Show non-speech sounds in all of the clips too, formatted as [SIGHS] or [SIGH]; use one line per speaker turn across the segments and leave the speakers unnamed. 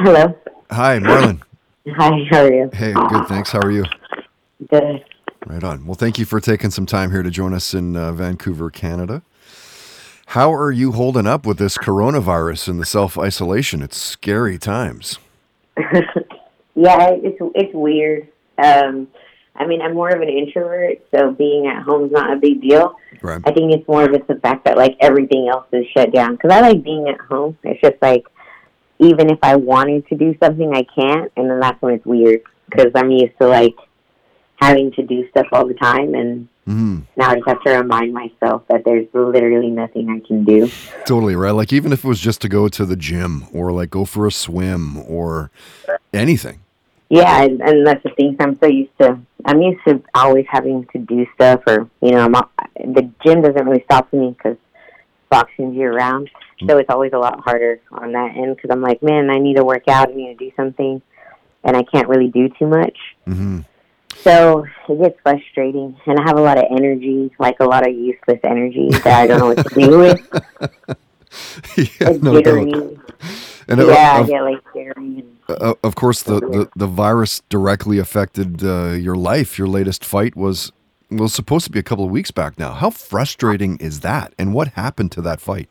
Hello.
Hi, Marlen.
Hi, how are you?
Hey, good, thanks. How are you?
Good.
Right on. Well, thank you for taking some time here to join us in uh, Vancouver, Canada. How are you holding up with this coronavirus and the self isolation? It's scary times. [LAUGHS]
yeah, it's it's weird. Um, I mean, I'm more of an introvert, so being at home is not a big deal.
Right.
I think it's more of it's the fact that like everything else is shut down. Because I like being at home. It's just like even if I wanted to do something, I can't, and then that's when it's weird because I'm used to like having to do stuff all the time, and
Mm,
now I just have to remind myself that there's literally nothing I can do.
totally, right? Like, even if it was just to go to the gym or like go for a swim or anything.
Yeah, and, and that's the thing. I'm so used to. I'm used to always having to do stuff, or you know, I'm the gym doesn't really stop me because boxing's year round. So it's always a lot harder on that end because I'm like, man, I need to work out. I need to do something, and I can't really do too much.
hmm
So it gets frustrating, and I have a lot of energy, like a lot of useless energy that I don't know what to do [LAUGHS] with.
yeah,
It's
no doubt. And uh,
yeah, I
of,
get like. And,
uh, of course, the, the, the virus directly affected uh, your life. Your latest fight was was supposed to be a couple of weeks back now. How frustrating is that? And what happened to that fight?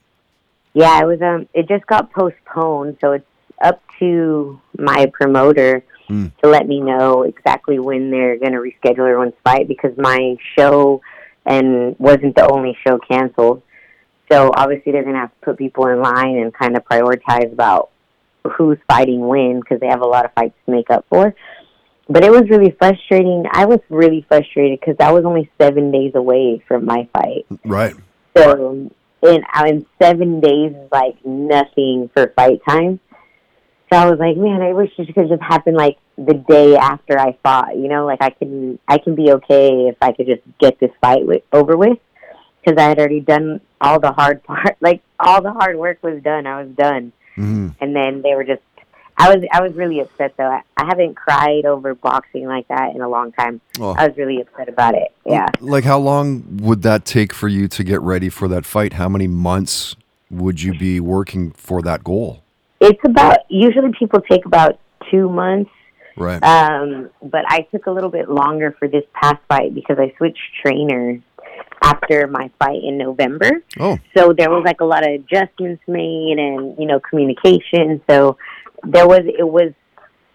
Yeah, it was. Um, it just got postponed, so it's up to my promoter
Hmm.
to let me know exactly when they're going to reschedule everyone's fight because my show and wasn't the only show canceled. So obviously they're going to have to put people in line and kind of prioritize about who's fighting when because they have a lot of fights to make up for. But it was really frustrating. I was really frustrated because I was only seven days away from my fight.
Right.
So and I in seven days is like nothing for fight time. So I was like, man, I wish this could just happen like the day after I fought. You know, like I can I can be okay if I could just get this fight with, over with because I had already done all the hard [LAUGHS] part. Like all the hard work was done. I was done,
hmm
and then they were just. I was I was really upset though. I, I haven't cried over boxing like that in a long time.
Oh.
I was really upset about it. Yeah.
Like, how long would that take for you to get ready for that fight? How many months would you be working for that goal?
It's about usually people take about two months,
Right.
um, but I took a little bit longer for this past fight because I switched trainers after my fight in November.
oh,
So there was like a lot of adjustments made and you know communication. So there was it was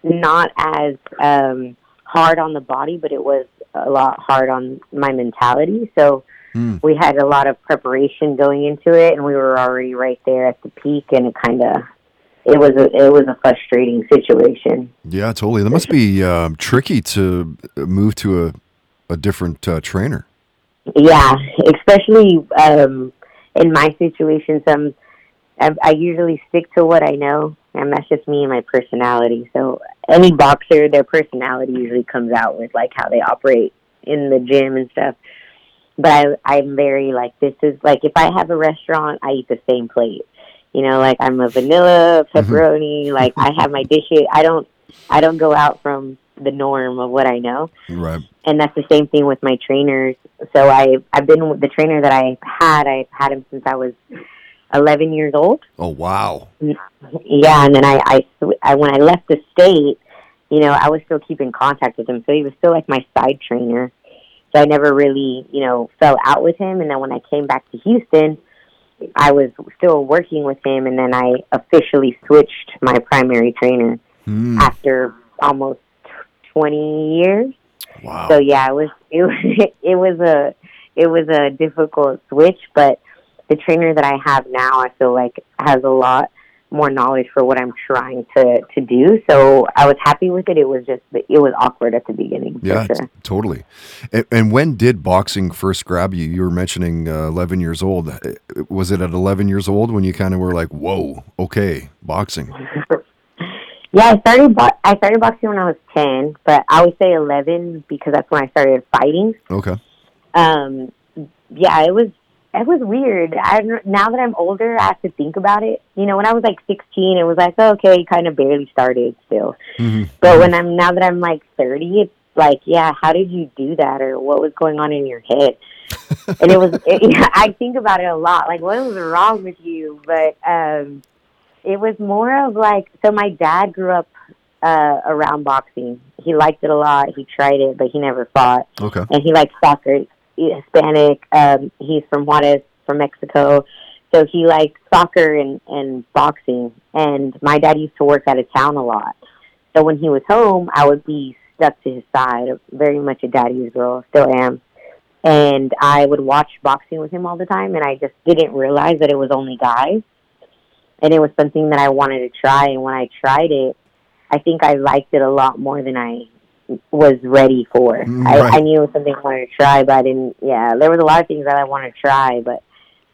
not as um, hard on the body, but it was a lot hard on my mentality. So
Hmm.
we had a lot of preparation going into it, and we were already right there at the peak, and it kind of it was a it was a frustrating situation.
yeah, totally. That must be uh, tricky to move to a, a different uh, trainer.
Yeah, especially um, in my situation, some I, I usually stick to what I know, and that's just me and my personality. So any boxer, their personality usually comes out with like how they operate in the gym and stuff. But I, I'm very like this is like if I have a restaurant, I eat the same plate. You know, like I'm a vanilla mm-hmm. pepperoni. like I have my dishes. I don't I don't go out from the norm of what I know
Right.
and that's the same thing with my trainers. So I I've been with the trainer that I had. I've had him since I was 11 years old.
Oh, wow.
Yeah, and then I I, I when I left the state, you know, I was still keeping contact with him. So he was still like my side trainer. So I never really, you know, fell out with him. And then when I came back to Houston, I was still working with him. And then I officially switched my primary trainer
Hmm.
after almost 20 years.
Wow.
So yeah, it was it was [LAUGHS] it was a it was a difficult switch, but the trainer that I have now, I feel like has a lot more knowledge for what I'm trying to to do. So I was happy with it. It was just it was awkward at the beginning.
Yeah,
sure.
totally. And, and, when did boxing first grab you? You were mentioning uh, 11 years old. Uh, was it at 11 years old when you kind of were like, "Whoa, okay, boxing"? [LAUGHS]
yeah, I started. Bo- I started boxing when I was 10, but I would say 11 because that's when I started fighting.
Okay.
Um. Yeah, it was it was weird. I now that I'm older, I have to think about it. You know, when I was like 16, it was like oh, okay, kind of barely started still. Mm-hmm. But when I'm now that I'm like 30, it's like, yeah, how did you do that, or what was going on in your head? [LAUGHS] and it was, it, [LAUGHS] yeah, I think about it a lot. Like, what was wrong with you? But um, it was more of like, so my dad grew up uh, around boxing. He liked it a lot. He tried it, but he never fought.
Okay.
And he liked soccer. Hispanic. Um, he's from Juarez, from Mexico. So he liked soccer and, and boxing. And my dad used to work out of town a lot. So when he was home, I would be stuck to his side, very much a daddy's girl, still am. And I would watch boxing with him all the time, and I just didn't realize that it was only guys. And it was something that I wanted to try. And when I tried it, I think I liked it a lot more than I was ready for. Right. I, I knew it was something I wanted to try, but I didn't. Yeah, there was a lot of things that I wanted to try, but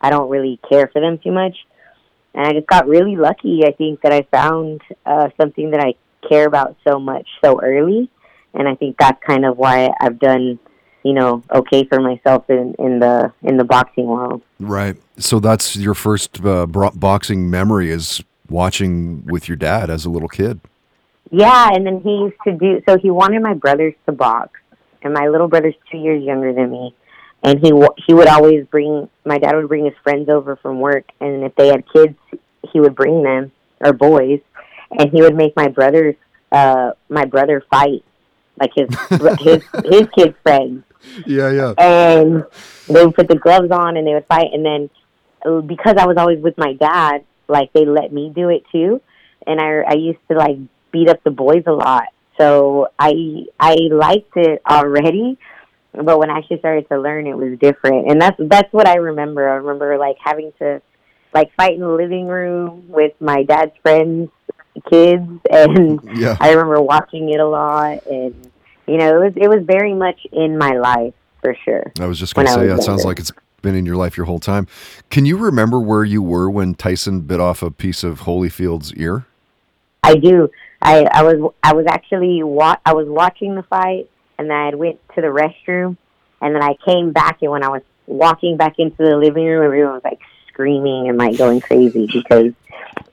I don't really care for them too much. And I just got really lucky. I think that I found uh, something that I care about so much so early, and I think that's kind of why I've done, you know, okay for myself in in the in the boxing world.
Right. So that's your first uh, boxing memory is watching with your dad as a little kid.
Yeah, and then he used to do. So he wanted my brothers to box, and my little brother's two years younger than me. And he he would always bring my dad would bring his friends over from work, and if they had kids, he would bring them or boys, and he would make my brothers uh my brother fight like his [LAUGHS] his his kids friends.
Yeah, yeah.
And they would put the gloves on and they would fight, and then uh, because I was always with my dad, like they let me do it too, and I I used to like beat up the boys a lot. So I I liked it already, but when I actually started to learn, it was different, and that's that's what I remember. I remember like having to like fight in the living room with my dad's friends, kids, [LAUGHS] and
yeah.
I remember watching it a lot, and you know it was it was very much in my life for sure.
I was just going to say, yeah, it sounds like it's been in your life your whole time. Can you remember where you were when Tyson bit off a piece of Holyfield's ear?
I do. I I was I was actually wa- I was watching the fight, and then I went to the restroom, and then I came back, and when I was walking back into the living room, everyone was like screaming and like going crazy because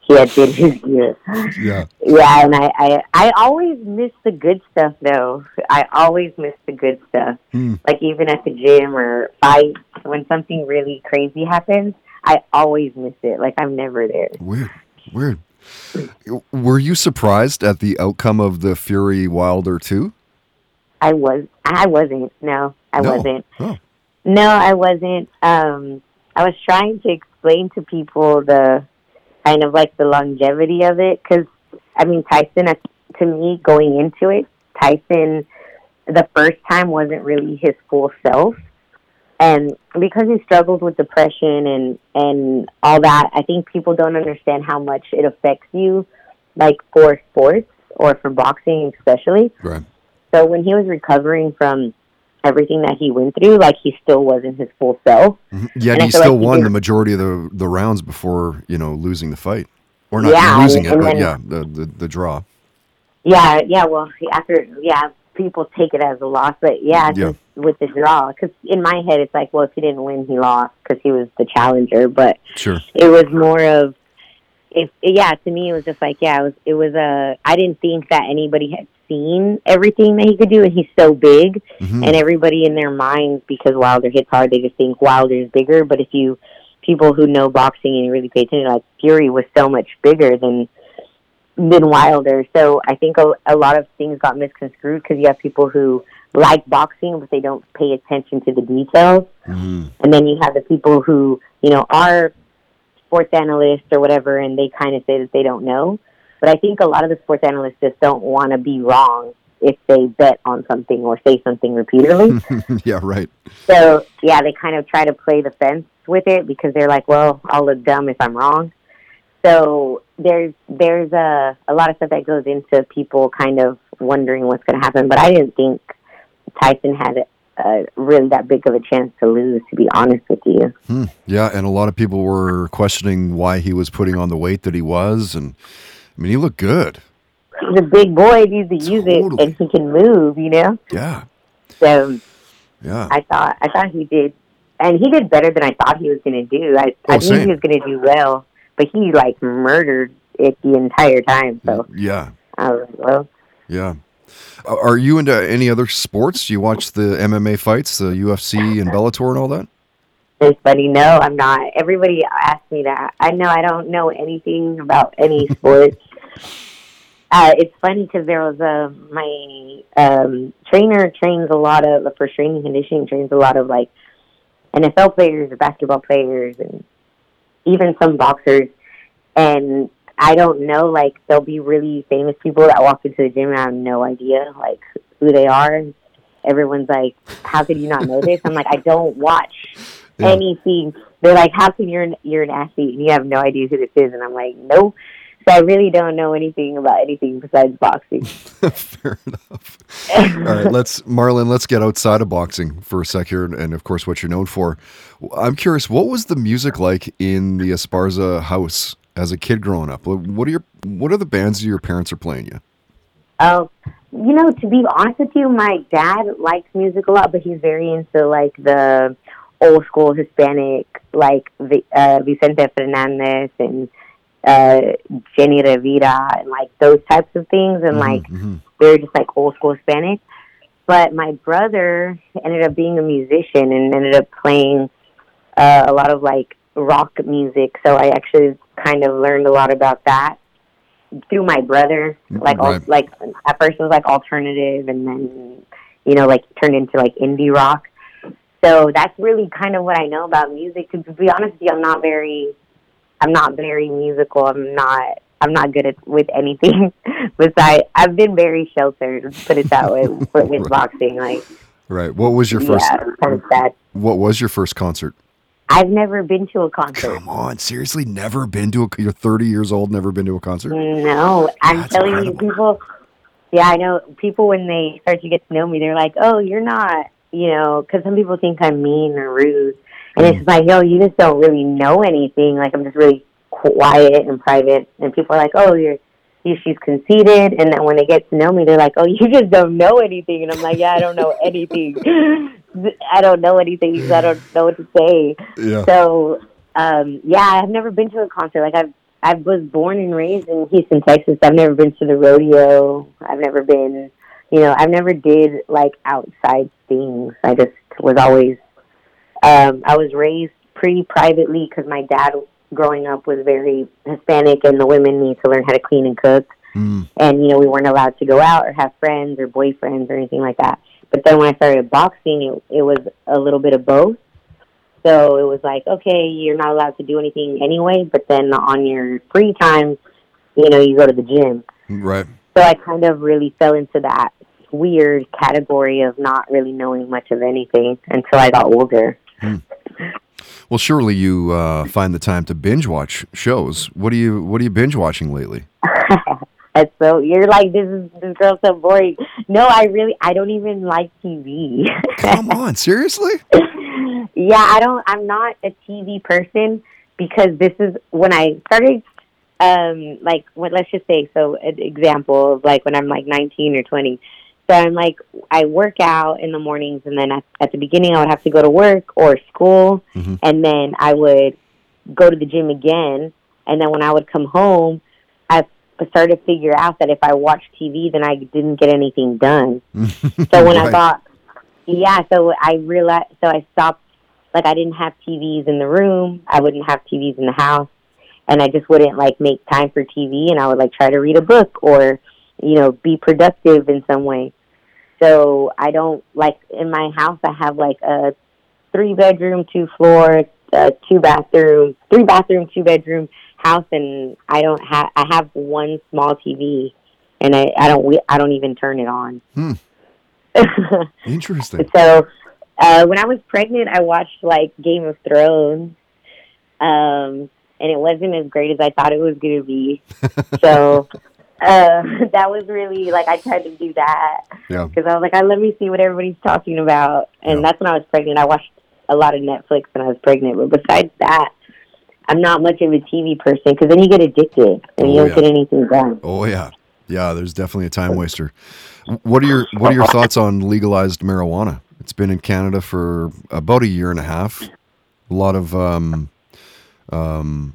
he had bit his ear.
Yeah.
Yeah, and I, I I always miss the good stuff though. I always miss the good stuff.
Mm.
Like even at the gym or fight when something really crazy happens, I always miss it. Like I'm never there.
Weird. Weird. Were you surprised at the outcome of the Fury Wilder two?
I was. I wasn't. No, I
no.
wasn't.
Oh.
No, I wasn't. Um, I was trying to explain to people the kind of like the longevity of it because I mean Tyson. To me, going into it, Tyson, the first time wasn't really his full self and because he struggled with depression and and all that i think people don't understand how much it affects you like for sports or for boxing especially.
Right.
So when he was recovering from everything that he went through like he still wasn't his full self.
Mm-hmm. yeah he still like won he the majority of the the rounds before you know losing the fight. Or not
yeah,
losing
and,
it but
then,
yeah the, the the draw.
Yeah yeah well after yeah people take it as a loss, but yeah,
yeah.
with the draw, because in my head it's like, well, if he didn't win, he lost because he was the challenger. But
sure,
it was more of if yeah, to me it was just like yeah, it was it was a I didn't think that anybody had seen everything that he could do, and he's so big,
mm-hmm.
and everybody in their minds because Wilder hits hard, they just think Wilder's bigger. But if you people who know boxing and you really pay attention, like Fury was so much bigger than than Wilder. So I think a, a lot of things got misconstrued because you have people who like boxing, but they don't pay attention to the details.
Mm-hmm.
And then you have the people who, you know, are sports analysts or whatever, and they kind of say that they don't know. But I think a lot of the sports analysts just don't want to be wrong if they bet on something or say something repeatedly. [LAUGHS]
yeah, right.
So, yeah, they kind of try to play the fence with it because they're like, well, I'll look dumb if I'm wrong. So there's there's a a lot of stuff that goes into people kind of wondering what's going to happen. But I didn't think Tyson had uh, really that big of a chance to lose. To be honest with you.
Hmm. Yeah, and a lot of people were questioning why he was putting on the weight that he was, and I mean, he looked good.
He's a big boy. He needs to use it, and he can move. You know.
Yeah,
So
yeah.
I thought I thought he did, and he did better than I thought he was going to do. I
Oh,
I knew
same.
he was going to do well, but he like murdered it the entire time. So
yeah,
I was like, well,
yeah. Are you into any other sports? Do you watch the MMA fights, the UFC and Bellator and all that?
it's funny. No, I'm not. Everybody asks me that. I know I don't know anything about any [LAUGHS] sports. Uh, it's funny because there was a my um, trainer trains a lot of for and conditioning trains a lot of like NFL players or basketball players and even some boxers. And I don't know, like there'll be really famous people that walk into the gym and I have no idea like who they are. Everyone's like, "How could you not know this?" I'm like, "I don't watch
Yeah.
anything." They're like, "How can you're an, you're an athlete and you have no idea who this is?" And I'm like, "No." So I really don't know anything about anything besides boxing. [LAUGHS]
Fair enough. All right, let's Marlen. Let's get outside of boxing for a sec here, and, of course, what you're known for. I'm curious, what was the music like in the Esparza house as a kid growing up? What what are your what are the bands that your parents are playing you?
Oh, you know, to be honest with you, my dad likes music a lot, but he's very into like the old school Hispanic, like uh, Vicente Fernandez and uh, Jenni Rivera and like those types of things, and like
Mhm.
they're just like old school Hispanic. But my brother ended up being a musician and ended up playing uh, a lot of like rock music. So I actually kind of learned a lot about that through my brother. Like, all,
Right.
like at first it was like alternative, and then you know like turned into like indie rock. So that's really kind of what I know about music. To be honest with you, I'm not very, I'm not very musical. I'm not. I'm not good at with anything. [LAUGHS] Besides, I've been very sheltered. Put it that way [LAUGHS] with, with boxing. Like,
Right. What was your first?
yeah, kind of sad.
What was your first concert?
I've never been to a concert.
Come on, seriously, never been to a. You're 30 years old, never been to a concert.
No, I'm
That's
telling
incredible.
you, people. Yeah, I know. People when they start to get to know me, they're like, "Oh, you're not," you know, because some people think I'm mean or rude, and
Mm.
it's like, "Yo, you just don't really know anything." Like I'm just really quiet and private, and people are like, "Oh, you're." you- She's conceited, and then when they get to know me, they're like, "Oh, [LAUGHS] you just don't know anything," and I'm like, "Yeah, I don't know anything. [LAUGHS] I don't know anything. So I don't know what to say."
Yeah.
So, um, yeah, I've never been to a concert. Like I've, I was born and raised in Houston, Texas. I've never been to the rodeo. I've never been, you know, I've never did like outside things. I just was always, um, I was raised pretty privately because my dad, growing up, was very Hispanic, and the women need to learn how to clean and cook
Mm.
and you know we weren't allowed to go out or have friends or boyfriends or anything like that. But then when I started boxing, it, it was a little bit of both. So it was like, okay, you're not allowed to do anything anyway, but then on your free time, you know, you go to the gym.
Right.
So I kind of really fell into that weird category of not really knowing much of anything until I got older.
Well, surely you uh, find the time to binge watch shows. What are you What are you binge watching lately? [LAUGHS]
And so you're like, this is this girl's so boring. No, I really, I don't even like TV. [LAUGHS]
Come on, seriously?
yeah, I don't. I'm not a TV person because this is when I started. Um, like, what? Let's just say, so an example of like when I'm like 19 or 20. So I'm like, I work out in the mornings, and then at, at the beginning, I would have to go to work or school,
Mhm.
and then I would go to the gym again, and then when I would come home, I started to figure out that if I watched TV, then I didn't get anything done. [LAUGHS] So when I thought, yeah, so I realized, so I stopped, like I didn't have TVs in the room, I wouldn't have TVs in the house, and I just wouldn't like make time for TV, and I would like try to read a book or, you know, be productive in some way. So I don't like in my house. I have like a three bedroom, two floor, uh, two bathroom, three bathroom, two bedroom house, and I don't have. I have one small TV, and I I don't we- I don't even turn it on.
Hmm. [LAUGHS] Interesting.
So uh, when I was pregnant, I watched like Game of Thrones. Um, and it wasn't as great as I thought it was going to be. [LAUGHS] so uh, [LAUGHS] that was really like I tried to do that
Yeah.
because I was like, I let me see what everybody's talking about, and
Yeah.
that's when I was pregnant. I watched a lot of Netflix when I was pregnant, but besides that, I'm not much of a TV person because then you get addicted and you
Oh,
don't
yeah.
get anything done.
Oh yeah, yeah. There's definitely a time waster. What are your What are your thoughts on legalized marijuana? It's been in Canada for about a year and a half. A lot of um, um,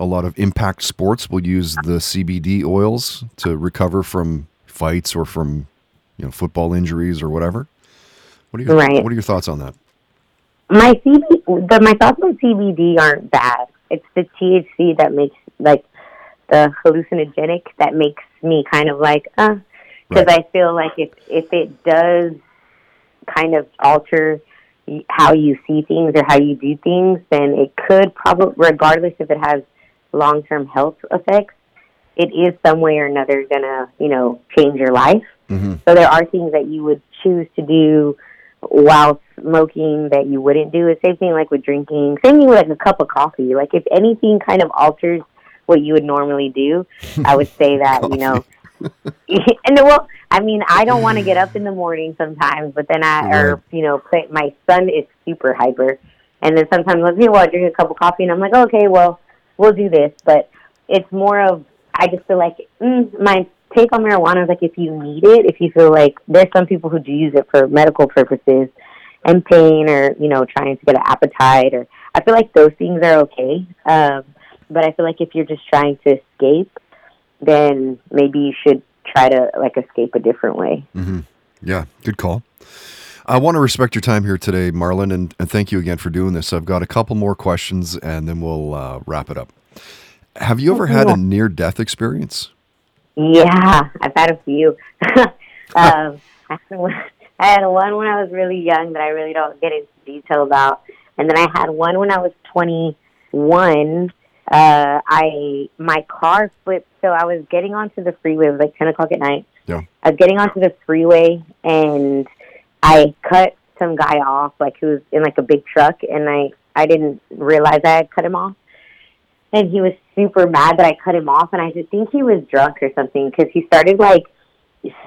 a lot of impact sports will use the CBD oils to recover from fights or from you know football injuries or whatever. What are your
Right.
What are your thoughts on that?
My CB, the my thoughts on CBD aren't bad. It's the THC that makes like the hallucinogenic that makes me kind of like, uh, because
Right.
I feel like if if it does kind of alter how you see things or how you do things, then it could probably, regardless if it has long term health effects, it is some way or another gonna, you know, change your life.
hmm
So there are things that you would choose to do while smoking that you wouldn't do. The same thing like with drinking. Same thing with like a cup of coffee. Like if anything kind of alters what you would normally do, [LAUGHS] I would say that you know. [LAUGHS] and well, I mean, I don't want to get up in the morning sometimes, but then I, or you know, play, my son is super hyper, and then sometimes let's say, well, I drink a cup of coffee, and I'm like, okay, well, we'll do this, but it's more of I just feel like mm, my take on marijuana is like if you need it, if you feel like there's some people who do use it for medical purposes and pain or you know trying to get an appetite or I feel like those things are okay. Um, but I feel like if you're just trying to escape, then maybe you should try to like escape a different way.
mhm Yeah, good call. I want to respect your time here today, Marlen, and, and thank you again for doing this. I've got a couple more questions and then we'll uh, wrap it up. Have you ever had a near death experience?
Yeah, I've had a few. [LAUGHS] um, I had one- I had one when I was really young that I really don't get into detail about, and then I had one when I was 21. Uh, I my car flipped, so I was getting onto the freeway. It was like 10 o'clock at night.
Yeah.
I was getting onto the freeway, and I cut some guy off, like who was in like a big truck, and I I didn't realize I had cut him off and he was super mad that I cut him off, and I just think he was drunk or something because he started like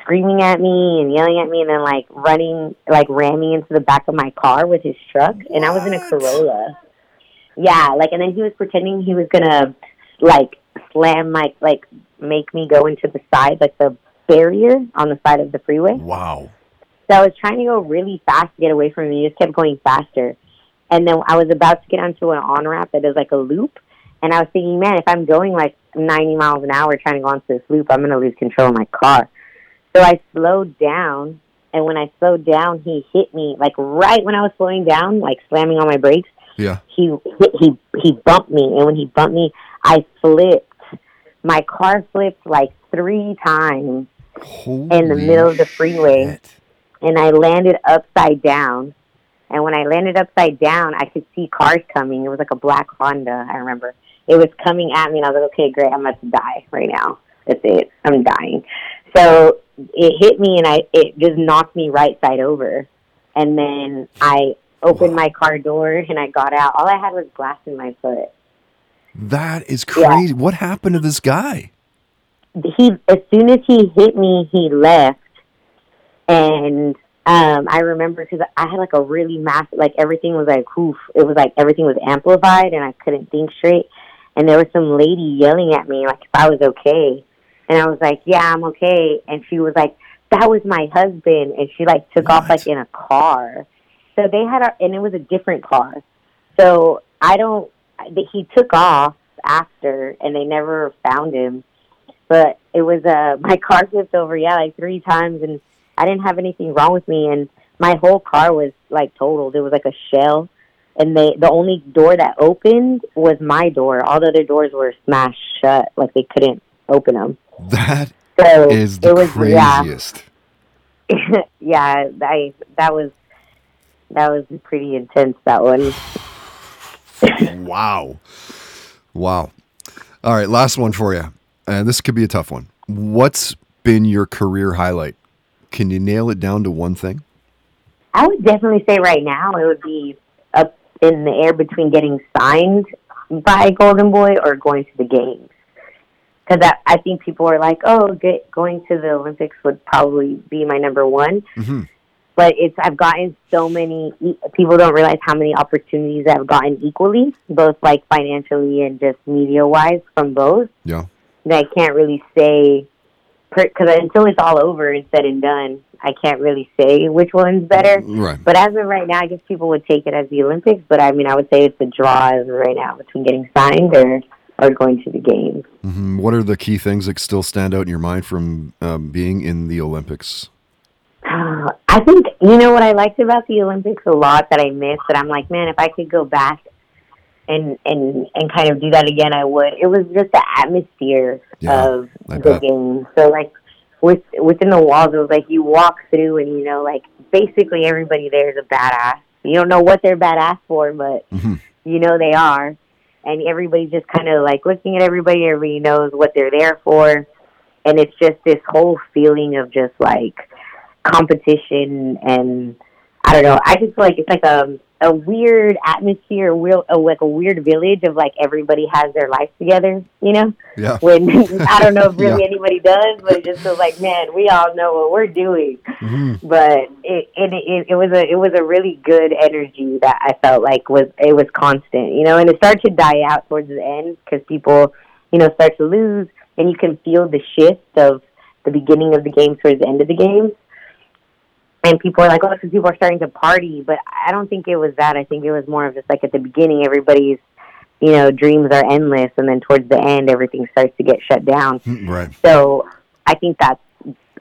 screaming at me and yelling at me, and then like running, like ramming into the back of my car with his truck, and I was in a Corolla. Yeah, like, and then he was pretending he was gonna like slam my like make me go into the side, like the barrier on the side of the freeway.
Wow.
So I was trying to go really fast to get away from him. He just kept going faster. And then I was about to get onto an on ramp that is like a loop. And I was thinking, man, if I'm going like 90 miles an hour trying to go onto this loop, I'm going to lose control of my car. So I slowed down. And when I slowed down, he hit me like right when I was slowing down, like slamming on my brakes.
Yeah.
He hit, he he bumped me, and when he bumped me, I flipped. My car flipped like three times in the
Holy
middle of the freeway
shit.
And I landed upside down. And when I landed upside down, I could see cars coming. It was like a black Honda, I remember. It was coming at me, and I was like, okay, great, I'm about to die right now. That's it. I'm dying. So it hit me, and I it just knocked me right side over. And then I opened my car door, and I got out. All I had was glass in my foot.
That is
Yeah.
crazy. What happened to this guy?
he as soon as he hit me, he left, and um, I remember because I had like a really massive, like everything was like, oof, it was like everything was amplified, and I couldn't think straight. And there was some lady yelling at me like if I was okay, and I was like, yeah, I'm okay. And she was like, that was my husband, and she like took off like in a car. So they had a, and it was a different car. So I don't. He took off after, and they never found him but it was uh [LAUGHS] my car flipped over yeah like three times and i didn't have anything wrong with me and my whole car was like totaled it was like a shell and they the only door that opened was my door all the other doors were smashed shut like they couldn't open them
That
so
is the
it was
craziest.
yeah [LAUGHS] yeah i that was that was pretty intense that one [LAUGHS]
Wow. Wow. All right, last one for you. Uh, and this could be a tough one. What's been your career highlight? Can you nail it down to one thing?
I would definitely say right now it would be up in the air between getting signed by Golden Boy or going to the games. Because I, I think people are like, oh, get, going to the Olympics would probably be my number one.
Mhm.
But it's I've gotten so many. People don't realize how many opportunities I've gotten equally, both like financially and just media wise from both.
Yeah.
That I can't really say because until it's all over and said and done, I can't really say which one's better.
Right.
But as of right now, I guess people would take it as the Olympics. But I mean, I would say it's a draw as of right now between getting signed or or going to the games.
Mhm. What are the key things that still stand out in your mind from um, being in the Olympics? [SIGHS]
I think you know what I liked about the Olympics a lot that I missed. That I'm like, man, if I could go back and and and kind of do that again, I would. It was just the atmosphere
Yeah,
of
I
the
bet.
game. So like with within the walls, it was like you walk through and you know, like basically everybody there is a badass. You don't know what they're badass for, but
Mhm.
you know they are. And everybody's just kind of like looking at everybody. Everybody knows what they're there for, and it's just this whole feeling of just like competition and I don't know. I just feel like it's like a a weird atmosphere, real a, like a weird village of like everybody has their life together. You know,
Yeah.
when [LAUGHS] I don't know if really
Yeah.
anybody does, but it just feels like man, we all know what we're doing.
Mhm.
But it it, it it was a it was a really good energy that I felt like was it was constant. You know, and it started to die out towards the end because people you know start to lose, and you can feel the shift of the beginning of the game towards the end of the game and people are like, oh, because people are starting to party. But I don't think it was that. I think it was more of just like at the beginning, everybody's, you know, dreams are endless, and then towards the end, everything starts to get shut down.
Right.
So I think that's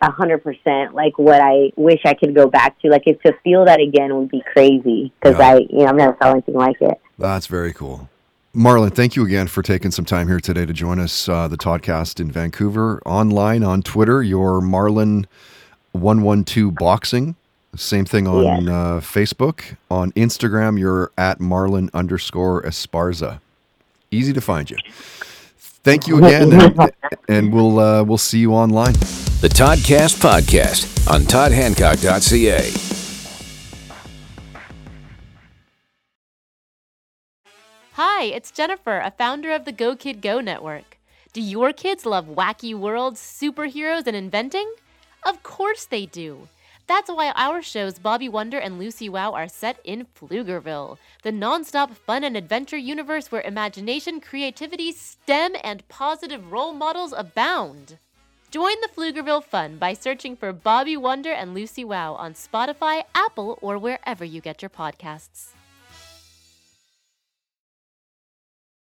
a hundred percent like what I wish I could go back to. Like if to feel that again would be crazy because
Yeah.
I, you know, I've never felt anything like it.
That's very cool. Marlen, thank you again for taking some time here today to join us. Uh, the Toddcast in Vancouver, online on Twitter, your Marlen one one two boxing. Same thing on uh, Facebook. On Instagram, you're at Marlen underscore Esparza. Easy to find you. Thank you again, and, and we'll uh, we'll see you online.
The Toddcast Podcast on toddhancock.ca.
Hi, it's Jennifer, a founder of the Go Kid Go network. Do your kids love wacky worlds, superheroes, and inventing? Of course they do. That's why our shows Bobby Wonder and Lucy Wow are set in Pflugerville, the nonstop fun and adventure universe where imagination, creativity, STEM, and positive role models abound. Join the Pflugerville fun by searching for Bobby Wonder and Lucy Wow on Spotify, Apple, or wherever you get your podcasts.